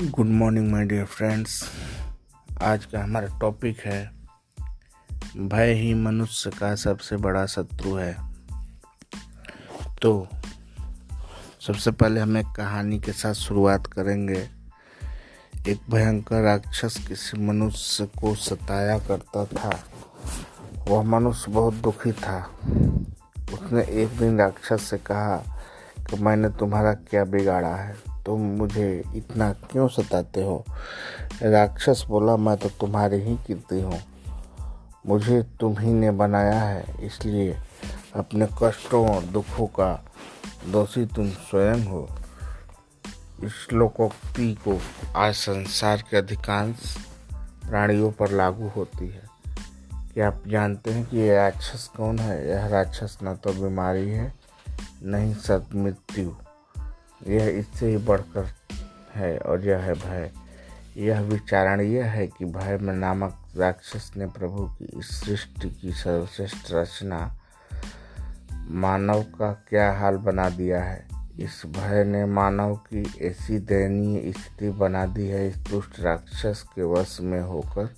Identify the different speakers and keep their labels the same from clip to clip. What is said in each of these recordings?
Speaker 1: Good morning my dear friends आज का हमारा टॉपिक है, भय ही मनुष्य का सबसे बड़ा शत्रु है। तो सबसे पहले हम एक कहानी के साथ शुरुआत करेंगे। एक भयंकर राक्षस किसी मनुष्य को सताया करता था। वह मनुष्य बहुत दुखी था। उसने एक दिन राक्षस से कहा कि मैंने तुम्हारा क्या बिगाड़ा है? तुम मुझे इतना क्यों सताते हो? राक्षस बोला, मैं तो तुम्हारी ही कीर्ति हूँ। मुझे तुम ही ने बनाया है, इसलिए अपने कष्टों और दुखों का दोषी तुम स्वयं हो। इस लोकोक्ति को आज संसार के अधिकांश प्राणियों पर लागू होती है। क्या आप जानते हैं कि यह राक्षस कौन है? यह राक्षस न तो बीमारी है, नहीं सत मृत्यु। यह इससे ही बढ़कर है और यह है भय। यह विचारण यह है कि भय में नामक राक्षस ने प्रभु की इस सृष्टि की सर्वश्रेष्ठ रचना मानव का क्या हाल बना दिया है? इस भय ने मानव की ऐसी दयनीय स्थिति बना दी है, इस दुष्ट राक्षस के वश में होकर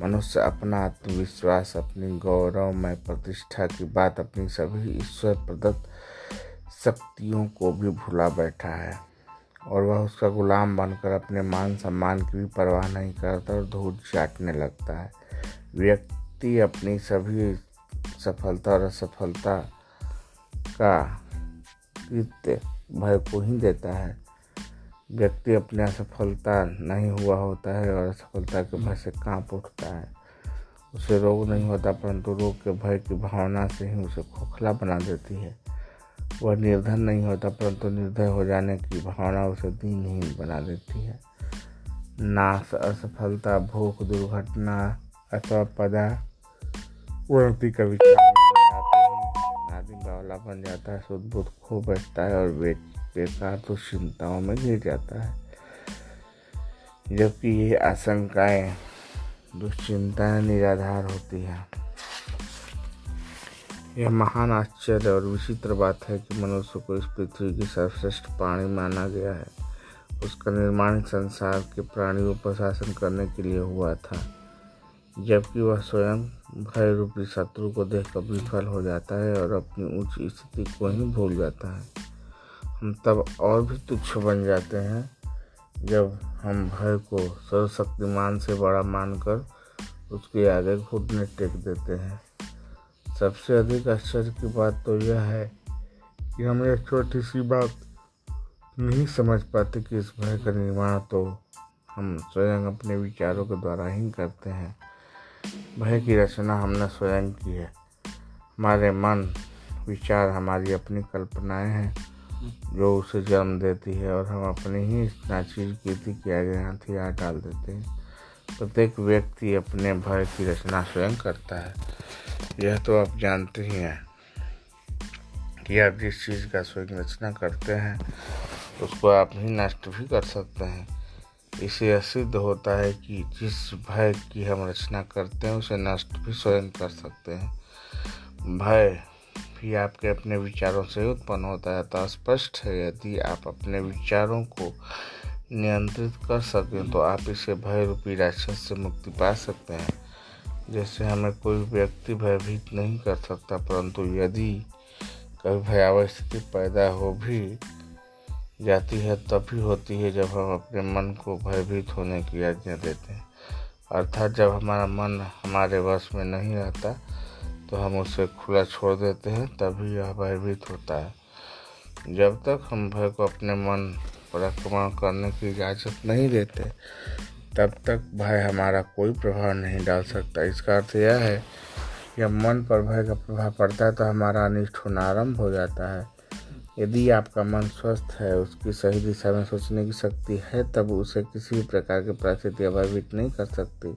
Speaker 1: मनुष्य अपना आत्मविश्वास, अपनी गौरवमय प्रतिष्ठा की बात अपनी सभी ईश्वर प्रदत्त शक्तियों को भी भुला बैठा है और वह उसका गुलाम बनकर अपने मान सम्मान की भी परवाह नहीं करता और धूल चाटने लगता है। व्यक्ति अपनी सभी सफलता और असफलता का कृत्य भय को ही देता है। व्यक्ति अपने असफलता नहीं हुआ होता है और असफलता के भय से काँप उठता है। उसे रोग नहीं होता, परंतु रोग के भय की भावना से ही उसे खोखला बना देती है। वह निर्धन नहीं होता, परंतु निर्धय हो जाने की भावना उसे दीनहीन बना देती है। नाश, असफलता, भूख, दुर्घटना अथवा पदा उन्नति का विचार बावला बन जाता है शुद्ध बुद्ध खो बैठता है और बेकार दुश्चिंताओं में गिर जाता है। जबकि ये आशंकाएँ, दुश्चिंताएँ निराधार होती हैं। यह महान आश्चर्य और विचित्र बात है कि मनुष्य को इस पृथ्वी की सर्वश्रेष्ठ प्राणी माना गया है। उसका निर्माण संसार के प्राणियों पर शासन करने के लिए हुआ था, जबकि वह स्वयं भय रूपी शत्रु को देखकर विफल हो जाता है और अपनी उच्च स्थिति को ही भूल जाता है। हम तब और भी तुच्छ बन जाते हैं जब हम भय को सर्वशक्तिमान से बड़ा मानकर उसके आगे घुटने टेक देते हैं। सबसे अधिक आश्चर्य की बात तो यह है कि हम एक छोटी सी बात नहीं समझ पाते कि इस भय का निर्माण तो हम स्वयं अपने विचारों के द्वारा ही करते हैं। भय की रचना हमने स्वयं की है। हमारे मन, विचार हमारी अपनी कल्पनाएँ हैं, जो उसे जन्म देती है और हम अपनी ही इस नाचीज कीर्ति के आगे हथियार डाल देते हैं। प्रत्येक व्यक्ति अपने भय की रचना स्वयं करता है। यह तो आप जानते ही हैं कि आप जिस चीज़ का स्वयं रचना करते हैं, उसको आप ही नष्ट भी कर सकते हैं। इसे सिद्ध होता है कि जिस भय की हम रचना करते हैं, उसे नष्ट भी स्वयं कर सकते हैं। भय भी आपके अपने विचारों से उत्पन्न होता है तो स्पष्ट है, यदि आप अपने विचारों को नियंत्रित कर सकें तो आप इसे भय रूपी राक्षस से मुक्ति पा सकते हैं। जैसे हमें कोई व्यक्ति भयभीत नहीं कर सकता, परंतु यदि कभी भयावह स्थिति पैदा हो भी जाती है, तभी होती है जब हम अपने मन को भयभीत होने की आज्ञा देते हैं। अर्थात जब हमारा मन हमारे वश में नहीं रहता तो हम उसे खुला छोड़ देते हैं, तभी यह भयभीत होता है। जब तक हम भय को अपने मन पर आक्रमण करने की इजाज़त नहीं देते तब तक भय हमारा कोई प्रभाव नहीं डाल सकता। इसका अर्थ यह है कि जब मन पर भय का प्रभाव पड़ता है तो हमारा अनिष्ट होना आरंभ हो जाता है। यदि आपका मन स्वस्थ है, उसकी सही दिशा में सोचने की शक्ति है, तब उसे किसी भी प्रकार की परिस्थिति अभावित नहीं कर सकती।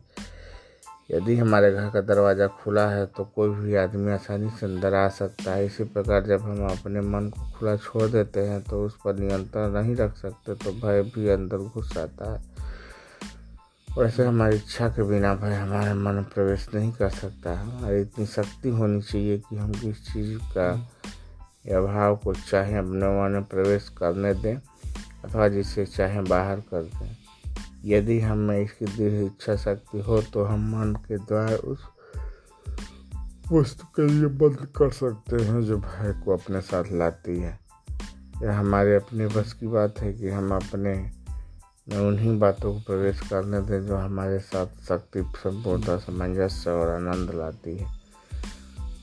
Speaker 1: यदि हमारे घर का दरवाज़ा खुला है तो कोई भी आदमी आसानी से अंदर आ सकता है। इसी प्रकार जब हम अपने मन को खुला छोड़ देते हैं तो उस पर नियंत्रण नहीं रख सकते तो भय भी अंदर घुस आता है। वैसे हमारी इच्छा के बिना भाई हमारे मन प्रवेश नहीं कर सकता। हमारी इतनी शक्ति होनी चाहिए कि हम किस चीज़ का या भाव को चाहे अपने मन में प्रवेश करने दें अथवा जिसे चाहे बाहर कर दें। यदि हमें इसकी दृढ़ इच्छा शक्ति हो तो हम मन के द्वारा उस वस्तु के लिए बंद कर सकते हैं जो भय को अपने साथ लाती है। यह हमारे अपने बस की बात है कि हम अपने में उन्हीं बातों को प्रवेश करने दें जो हमारे साथ शक्ति, संपूर्णता, सामंजस्य और आनंद लाती है।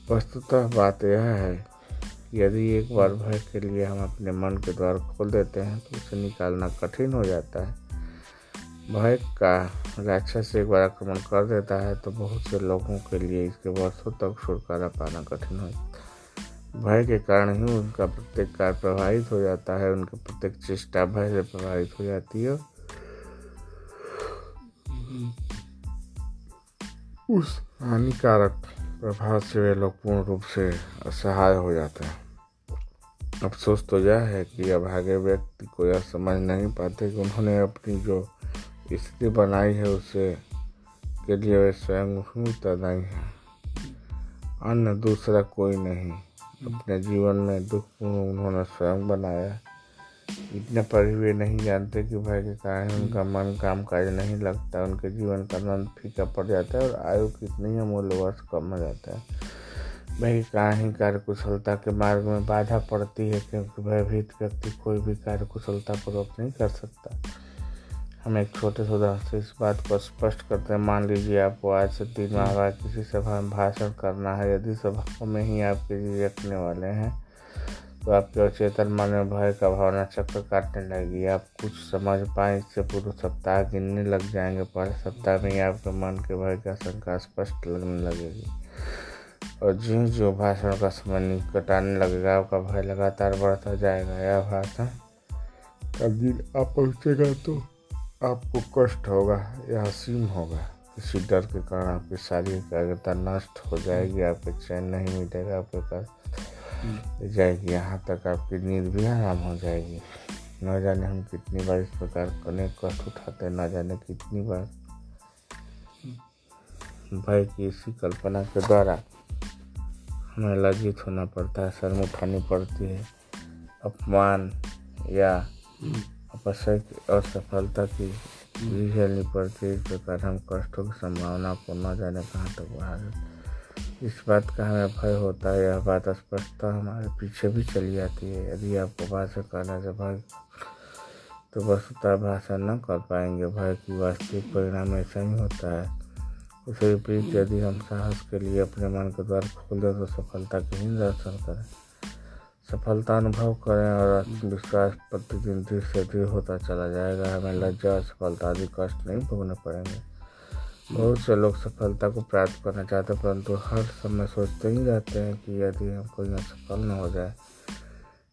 Speaker 1: वस्तुतः बात यह है यदि एक बार भय के लिए हम अपने मन के द्वार खोल देते हैं तो उसे निकालना कठिन हो जाता है। भय का राक्षस एक बार आक्रमण कर देता है तो बहुत से लोगों के लिए इसके वर्षों तक छुटकारा पाना कठिन हो। भय के कारण ही उनका प्रत्येक कार्य प्रभावित हो जाता है, उनकी प्रत्येक चेष्टा भय से प्रभावित हो जाती है। उस हानिकारक प्रभाव से वे लोग पूर्ण रूप से असहाय हो जाते हैं। अफसोस तो यह है कि अभागे व्यक्ति को यह समझ नहीं पाते कि उन्होंने अपनी जो स्थिति बनाई है, उसे के लिए वे स्वयं नहीं है। अन्य दूसरा कोई नहीं। अपने जीवन में दुखपूर्ण उन्होंने स्वयं बनाया इतने पर हुए नहीं जानते कि भय के कारण उनका मन काम काज नहीं लगता, उनके जीवन का आनंद फीका पड़ जाता है और आयु कितनी अमूल्य वर्ष कम हो जाता है। भय के कारण ही कार्य कुशलता के मार्ग में बाधा पड़ती है, क्योंकि भयभीत व्यक्ति कोई भी कार्य कुशलता पूर्वक नहीं कर सकता। हम एक छोटे से उदाहरण से इस बात को स्पष्ट करते हैं। मान लीजिए आपको आज से तीन माह बाद किसी सभा में भाषण करना है, यदि सभा में ही आपके रखने वाले हैं तो आपके अचेतन मन में भय का भावना चक्कर काटने लगेगी। आप कुछ समझ पाए, इससे पूर्व सप्ताह गिनने लग जाएँगे पहले सप्ताह में ही आपके मन के भय का शंका स्पष्ट लगने लगेगी। और जो जो भाषण का समय निकट आने लगेगा, आपका भय लगातार बढ़ता जाएगा। यह भाषण का दिन आप पहुँचेगा तो आपको कष्ट होगा या असीम होगा। किसी डर के कारण आपकी शारीरिक एकाग्रता नष्ट हो जाएगी, आपके चैन नहीं मिलेगा आपके पास जाएगी, यहाँ तक आपकी नींद भी आराम हो जाएगी। न जाने हम कितनी बार इस प्रकार अनेक कष्ट उठाते, न जाने कितनी बार। भय की इसी कल्पना के द्वारा हमें लज्जित होना पड़ता है, शर्म उठानी पड़ती है। अपमान या अपसर असफलता की भी झेलनी पड़ती है, इस प्रकार हम कष्टों की संभावना को न जाने कहाँ तक बढ़ा इस बात का हमें भय होता है, यह बात स्पष्टता हमारे पीछे भी चली जाती है। यदि आपको भाषा करने से भय तो वस्तुता भाषा न कर पाएँगे। भय की वास्तविक परिणाम ऐसा ही होता है। उसे विपरीत, यदि हम साहस के लिए अपने मन के द्वार खोल दें तो सफलता के ही दर्शन करें। सफलता अनुभव करें और आत्मविश्वास प्रतिदिन धीरे से दृढ़ होता चला जाएगा। हमें लज्जा सफलता आदि कष्ट नहीं भोगने पड़ेंगे। बहुत से लोग सफलता को प्राप्त करना चाहते हैं, परंतु हर समय सोचते ही रहते हैं कि यदि हम कोई न सफल न हो जाए,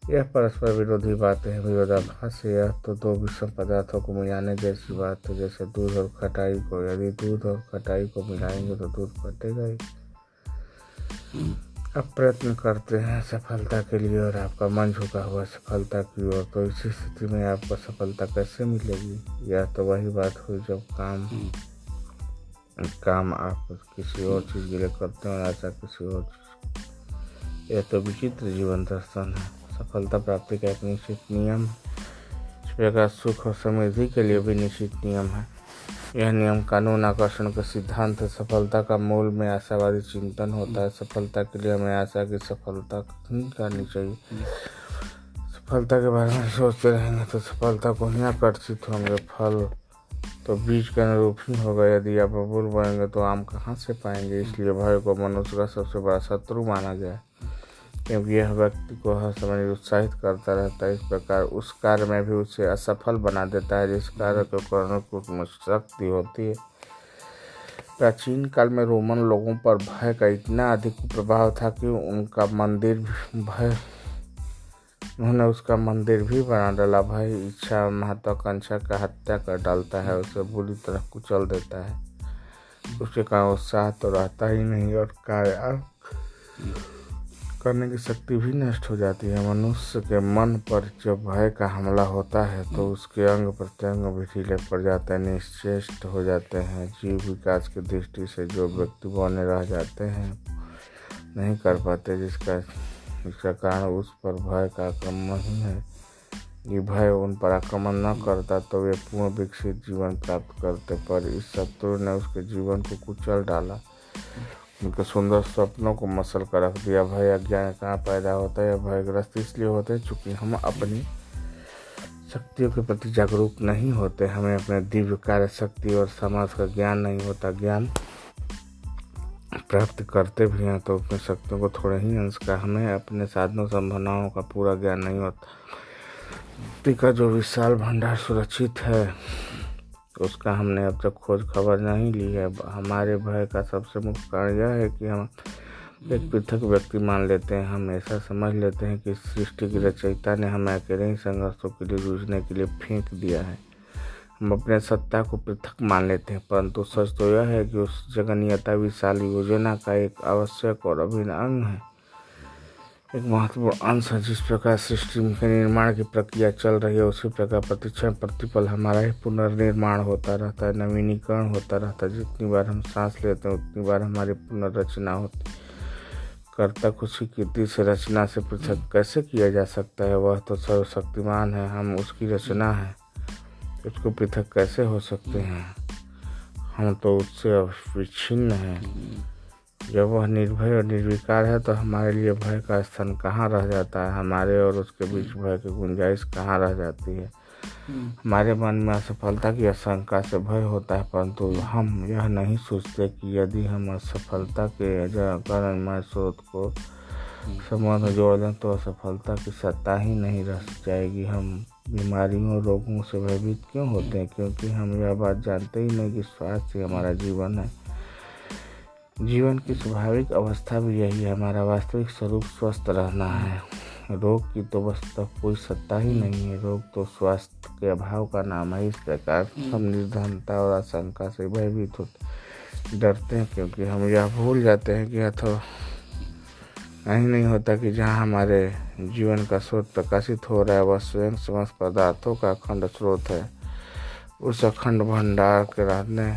Speaker 1: यह परस्पर विरोधी बातें हैं, विरोधाभास यह तो दो विषम पदार्थों को मिलाने जैसी बात है, जैसे दूध और खटाई को। यदि दूध और खटाई को मिलाएँगे तो दूध फटेगा ही। आप प्रयत्न करते हैं सफलता के लिए, और आपका मन झुका हुआ सफलता की ओर। तो इसी स्थिति में आपको सफलता कैसे मिलेगी? यह तो वही बात हुई जब काम काम आप किसी और चीज़ के लिए करते हैं ऐसा किसी और चीज़ यह तो विचित्र जीवन दर्शन है। सफलता प्राप्ति का एक निश्चित नियम प्रकार सुख और समृद्धि के लिए भी निश्चित नियम है। यह नियम कानून आकर्षण का सिद्धांत है। सफलता का मूल में आशावादी चिंतन होता है। सफलता के लिए हमें आशा की सफलता ही करनी चाहिए। सफलता के बारे में सोचते रहेंगे तो सफलता को ही आकर्षित होंगे। फल तो बीज के अनुरूप ही होगा। यदि आप बबूल बनेंगे तो आम कहाँ से पाएँगे? इसलिए भय को मनुष्य का सबसे बड़ा शत्रु माना है क्योंकि यह व्यक्ति को हर समय उत्साहित करता रहता है। इस प्रकार उस कार्य में भी उसे असफल बना देता है, जिस कार्य को करने को शक्ति होती है। प्राचीन काल में रोमन लोगों पर भय का इतना अधिक प्रभाव था कि उनका मंदिर भय उन्होंने उसका मंदिर भी बना डाला। भय इच्छा, महत्वाकांक्षा का हत्या कर डालता है, उसे बुरी तरह कुचल देता है। उसके कारण उत्साह तो रहता ही नहीं और कार्य करने की शक्ति भी नष्ट हो जाती है। मनुष्य के मन पर जब भय का हमला होता है तो उसके अंग प्रत्यंग भी ढीले पड़ जाते हैं, निश्चेष्ट हो जाते हैं। जीव विकास की दृष्टि से जो व्यक्ति बने रह जाते हैं, नहीं कर पाते, जिसका जिसका कारण उस पर भय का आक्रमण ही है। ये भय उन पर आक्रमण न करता तो वे पूर्ण विकसित जीवन प्राप्त करते, पर इस शत्रु ने उसके जीवन को कुचल डाला। उनके सुंदर सपनों को मसल कर रख दिया। भय अज्ञान कहाँ पैदा होता है? भयग्रस्त इसलिए होते हैं चूँकि हम अपनी शक्तियों के प्रति जागरूक नहीं होते। हमें अपने दिव्य कार्य, शक्ति और समाज का ज्ञान नहीं होता। ज्ञान प्राप्त करते भी हैं तो अपनी शक्तियों को थोड़े ही अंश का हमें अपने साधनों, संभावनाओं का पूरा ज्ञान नहीं होता। शक्ति का जो विशाल भंडार सुरक्षित है, उसका हमने अब तक खोज खबर नहीं ली है। हमारे भय का सबसे मुख्य कारण यह है कि हम एक पृथक व्यक्ति मान लेते हैं, हम ऐसा समझ लेते हैं कि सृष्टि की रचयिता ने हमें अकेले ही संघर्षों के लिए, जूझने के लिए फेंक दिया है। हम अपने सत्ता को पृथक मान लेते हैं, परंतु सच तो यह है कि उस जगनीयता विशाल योजना का एक आवश्यक और अभिन्न अंग है। एक महत्वपूर्ण अंश है जिस प्रकार सृष्टि के निर्माण की प्रक्रिया चल रही है, उसी प्रकार प्रतिक्षण प्रतिपल हमारा ही पुनर्निर्माण होता रहता है, नवीनीकरण होता रहता है। जितनी बार हम सांस लेते हैं, उतनी बार हमारी पुनर्रचना होती है। कर्ता खुशी कीर्ति से रचना से पृथक कैसे किया जा सकता है, वह तो सर्वशक्तिमान है, हम उसकी रचना है। उसको पृथक कैसे हो सकते हैं? हम तो उससे अविच्छिन्न हैं। जब वह निर्भय और निर्विकार है तो हमारे लिए भय का स्थान कहाँ रह जाता है? हमारे और उसके बीच भय की गुंजाइश कहाँ रह जाती है? हमारे मन में असफलता की आशंका से भय होता है परंतु हम यह नहीं सोचते कि यदि हम असफलता के कारण स्रोत को संबंध जोड़ दें तो असफलता की सत्ता ही नहीं रह जाएगी। हम बीमारियों रोगों से भयभीत क्यों होते हैं? क्योंकि हम यह बात जानते ही नहीं कि स्वास्थ्य ही हमारा जीवन है। जीवन की स्वाभाविक अवस्था भी यही है। हमारा वास्तविक स्वरूप स्वस्थ रहना है। रोग की तो वस्तु कोई सत्ता ही नहीं है। रोग तो स्वास्थ्य के अभाव का नाम है। इस प्रकार हम निर्धनता और आशंका से भयभीत होते डरते हैं क्योंकि हम यह भूल जाते हैं कि अथवा नहीं नहीं होता कि जहाँ हमारे जीवन का स्रोत प्रकाशित हो रहा है, वह स्वयं समस्त पदार्थों का अखंड स्रोत है। उस अखंड भंडार के रहने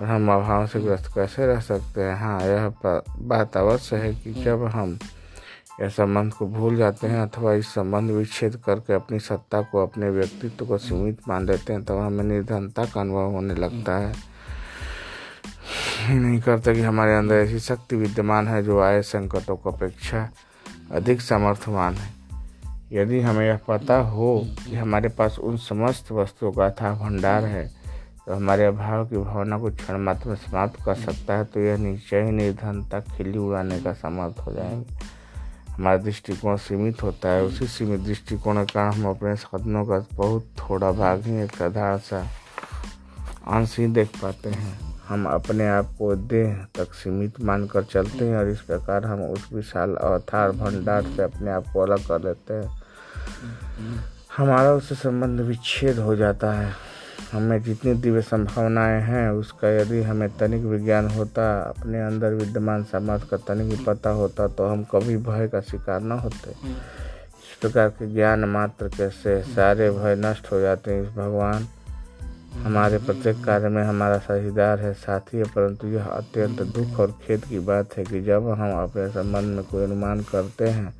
Speaker 1: और हम अभाव से ग्रस्त कैसे रह सकते हैं? हाँ यह बात अवश्य है कि जब हम यह संबंध को भूल जाते हैं अथवा इस संबंध विच्छेद करके अपनी सत्ता को, अपने व्यक्तित्व को सीमित मान लेते हैं, तब तो हमें निर्धनता का अनुभव होने लगता है। नहीं करते कि हमारे अंदर ऐसी शक्ति विद्यमान है जो आए संकटों की अपेक्षा अधिक समर्थमान है। यदि हमें यह पता हो कि हमारे पास उन समस्त वस्तुओं का था, भंडार है तो हमारे अभाव की भावना को क्षण मात्र में समाप्त कर सकता है तो यह निश्चय ही निर्धनता खिली उड़ाने का समर्थ हो जाएँगे। हमारा दृष्टिकोण सीमित होता है, उसी सीमित दृष्टिकोण के कारण हम अपने साधनों का बहुत थोड़ा भाग ही एक साधारण सा अंश ही देख पाते हैं। हम अपने आप को देह तक सीमित मानकर चलते हैं और इस प्रकार हम उस विशाल अवतार भंडार से अपने आप को अलग कर लेते हैं। हमारा उससे संबंध विच्छेद हो जाता है। हमें जितनी दिव्य संभावनाएँ हैं, उसका यदि हमें तनिक विज्ञान होता, अपने अंदर विद्यमान सामर्थ्य का तनिक पता होता तो हम कभी भय का शिकार न होते। इस प्रकार के ज्ञान मात्र कैसे सारे भय नष्ट हो जाते हैं। इस भगवान हमारे प्रत्येक कार्य में हमारा साझीदार है, साथी है, परंतु यह अत्यंत दुख और खेद की बात है कि जब हम अपने संबंध में कोई अनुमान करते हैं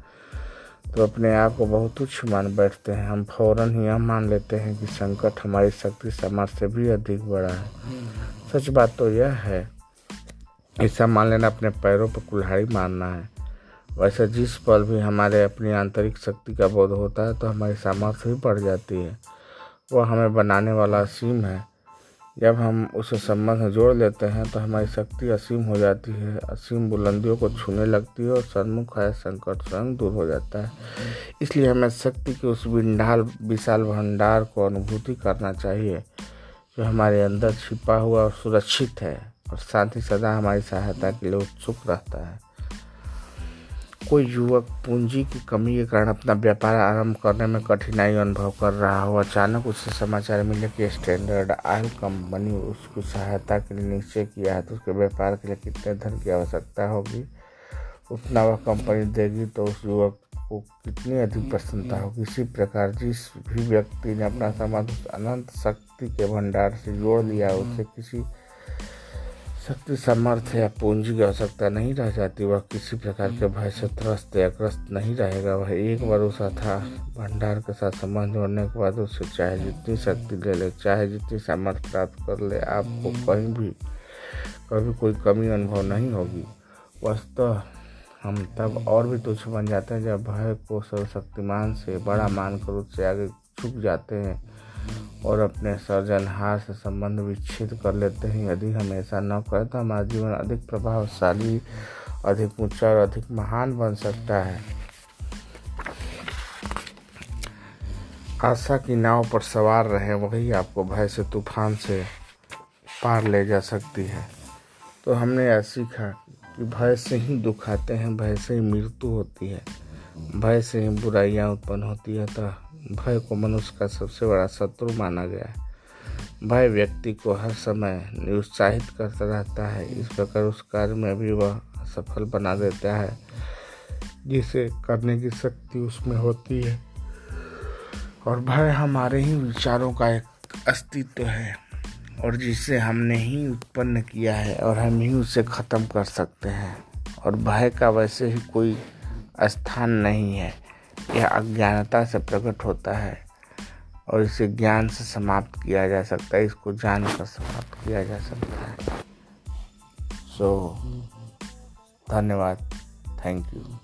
Speaker 1: तो अपने आप को बहुत उच्च मान बैठते हैं। हम फ़ौरन ही यह मान लेते हैं कि संकट हमारी शक्ति समाज से भी अधिक बड़ा है। सच बात तो यह है ऐसा मान लेना अपने पैरों पर कुल्हाड़ी मारना है। वैसे जिस पल भी हमारे अपनी आंतरिक शक्ति का बोध होता है तो हमारी सामर्थ्य भी बढ़ जाती है। वह हमें बनाने वाला असीम है। जब हम उसे संबंध जोड़ लेते हैं तो हमारी शक्ति असीम हो जाती है। असीम बुलंदियों को छूने लगती है और सन्मुख आया संकट स्वयं दूर हो जाता है। इसलिए हमें शक्ति के उस विंडाल विशाल भंडार को अनुभूति करना चाहिए, जो हमारे अंदर छिपा हुआ और सुरक्षित है और साथ ही सदा हमारी सहायता के लिए उत्सुक रहता है। कोई युवक पूंजी की कमी के कारण अपना व्यापार आरंभ करने में कठिनाई अनुभव कर रहा हो, अचानक उसे समाचार मिले कि स्टैंडर्ड ऑयल कंपनी उसकी सहायता के लिए निश्चय किया है तो उसके व्यापार के लिए कितने धन की आवश्यकता होगी? उतना वह कंपनी देगी तो उस युवक को कितनी अधिक प्रसन्नता होगी? इसी प्रकार जिस भी व्यक्ति ने अपना समाज अनंत शक्ति के भंडार से जोड़ लिया, उसे किसी शक्ति सामर्थ्य या पूंजी की आवश्यकता नहीं रह जाती वह किसी प्रकार के भय से त्रस्त या ग्रस्त नहीं रहेगा। वह एक भरोसा था भंडार के साथ संबंध जोड़ने के बाद उससे चाहे जितनी शक्ति ले ले चाहे जितनी सामर्थ्य प्राप्त कर ले आपको कहीं भी कभी कोई कमी अनुभव नहीं होगी। वस्तः हम तब और भी तुच्छ बन जाते हैं जब भय को सर्वशक्तिमान से बड़ा मानकर उससे आगे छुप जाते हैं। और अपने सर्जनहार से संबंध विच्छेद कर लेते हैं। यदि हम ऐसा न करें तो हमारा जीवन अधिक प्रभावशाली, अधिक ऊँचा और अधिक महान बन सकता है। आशा की नाव पर सवार रहे, वही आपको भय से, तूफ़ान से पार ले जा सकती है। तो हमने यह सीखा कि भय से ही दुख आते हैं, भय से ही मृत्यु होती है। भय से ही बुराइयाँ उत्पन्न होती है तो भय को मनुष्य का सबसे बड़ा शत्रु माना गया है। भय व्यक्ति को हर समय निरुत्साहित करता रहता है। इस प्रकार उस कार्य में भी वह सफल बना देता है, जिसे करने की शक्ति उसमें होती है। और भय हमारे ही विचारों का एक अस्तित्व है, और जिसे हमने ही उत्पन्न किया है और हम ही उसे ख़त्म कर सकते हैं। और भय का वैसे ही कोई स्थान नहीं है। यह अज्ञानता से प्रकट होता है और इसे ज्ञान से समाप्त किया जा सकता है इसको जान कर समाप्त किया जा सकता है। सो so, धन्यवाद। Thank you